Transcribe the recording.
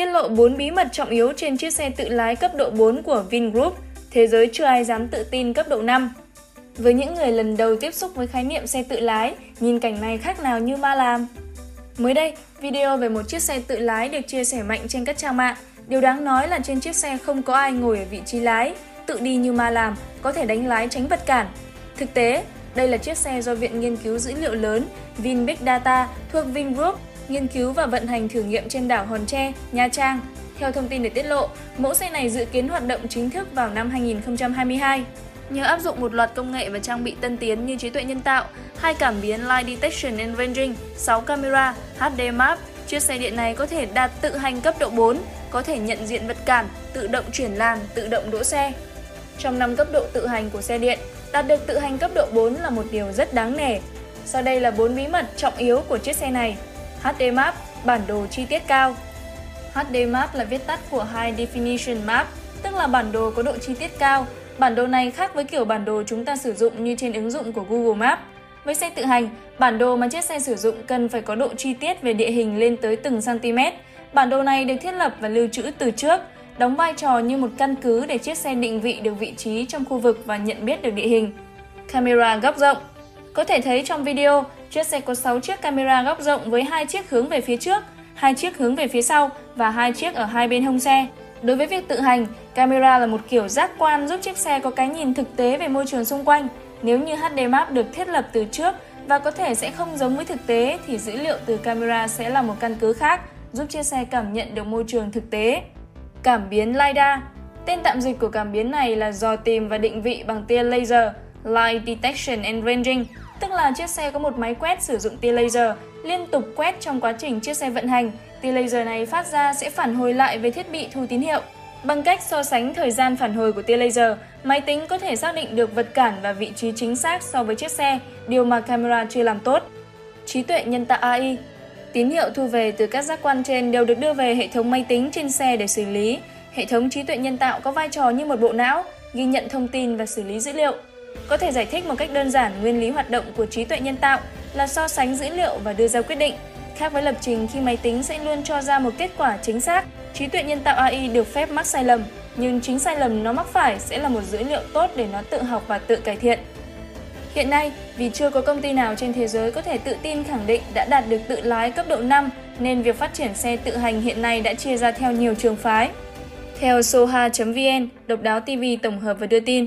tiết lộ 4 bí mật trọng yếu trên chiếc xe tự lái cấp độ 4 của Vingroup, thế giới chưa ai dám tự tin cấp độ 5. Với những người lần đầu tiếp xúc với khái niệm xe tự lái, nhìn cảnh này khác nào như ma làm. Mới đây, video về một chiếc xe tự lái được chia sẻ mạnh trên các trang mạng. Điều đáng nói là trên chiếc xe không có ai ngồi ở vị trí lái, tự đi như ma làm, có thể đánh lái tránh vật cản. Thực tế, đây là chiếc xe do Viện Nghiên cứu Dữ liệu lớn Vin Big Data thuộc Vingroup nghiên cứu và vận hành thử nghiệm trên đảo Hòn Tre, Nha Trang. Theo thông tin được tiết lộ, mẫu xe này dự kiến hoạt động chính thức vào năm 2022. Nhờ áp dụng một loạt công nghệ và trang bị tân tiến như trí tuệ nhân tạo, hai cảm biến Light Detection and Ranging, 6 camera, HD Map, chiếc xe điện này có thể đạt tự hành cấp độ 4, có thể nhận diện vật cản, tự động chuyển làn, tự động đỗ xe. Trong năm cấp độ tự hành của xe điện, đạt được tự hành cấp độ 4 là một điều rất đáng nể. Sau đây là 4 bí mật trọng yếu của chiếc xe này. HD Map, bản đồ chi tiết cao. HD Map là viết tắt của High Definition Map, tức là bản đồ có độ chi tiết cao. Bản đồ này khác với kiểu bản đồ chúng ta sử dụng như trên ứng dụng của Google Maps. Với xe tự hành, bản đồ mà chiếc xe sử dụng cần phải có độ chi tiết về địa hình lên tới từng cm. Bản đồ này được thiết lập và lưu trữ từ trước, đóng vai trò như một căn cứ để chiếc xe định vị được vị trí trong khu vực và nhận biết được địa hình. Camera góc rộng Có thể thấy trong video, chiếc xe có 6 chiếc camera góc rộng với hai chiếc hướng về phía trước, hai chiếc hướng về phía sau và hai chiếc ở hai bên hông xe. Đối với việc tự hành, camera là một kiểu giác quan giúp chiếc xe có cái nhìn thực tế về môi trường xung quanh. Nếu như HD Map được thiết lập từ trước và có thể sẽ không giống với thực tế thì dữ liệu từ camera sẽ là một căn cứ khác, giúp chiếc xe cảm nhận được môi trường thực tế. Cảm biến LiDAR Tên tạm dịch của cảm biến này là dò tìm và định vị bằng tia laser, Light Detection and Ranging, tức là chiếc xe có một máy quét sử dụng tia laser liên tục quét trong quá trình chiếc xe vận hành. Tia laser này phát ra sẽ phản hồi lại với thiết bị thu tín hiệu. Bằng cách so sánh thời gian phản hồi của tia laser, máy tính có thể xác định được vật cản và vị trí chính xác so với chiếc xe, điều mà camera chưa làm tốt. Trí tuệ nhân tạo AI Tín hiệu thu về từ các giác quan trên đều được đưa về hệ thống máy tính trên xe để xử lý. Hệ thống trí tuệ nhân tạo có vai trò như một bộ não, ghi nhận thông tin và xử lý dữ liệu. Có thể giải thích một cách đơn giản nguyên lý hoạt động của trí tuệ nhân tạo là so sánh dữ liệu và đưa ra quyết định. Khác với lập trình khi máy tính sẽ luôn cho ra một kết quả chính xác, trí tuệ nhân tạo AI được phép mắc sai lầm, nhưng chính sai lầm nó mắc phải sẽ là một dữ liệu tốt để nó tự học và tự cải thiện. Hiện nay, vì chưa có công ty nào trên thế giới có thể tự tin khẳng định đã đạt được tự lái cấp độ 5, nên việc phát triển xe tự hành hiện nay đã chia ra theo nhiều trường phái. Theo soha.vn, Độc đáo TV tổng hợp và đưa tin.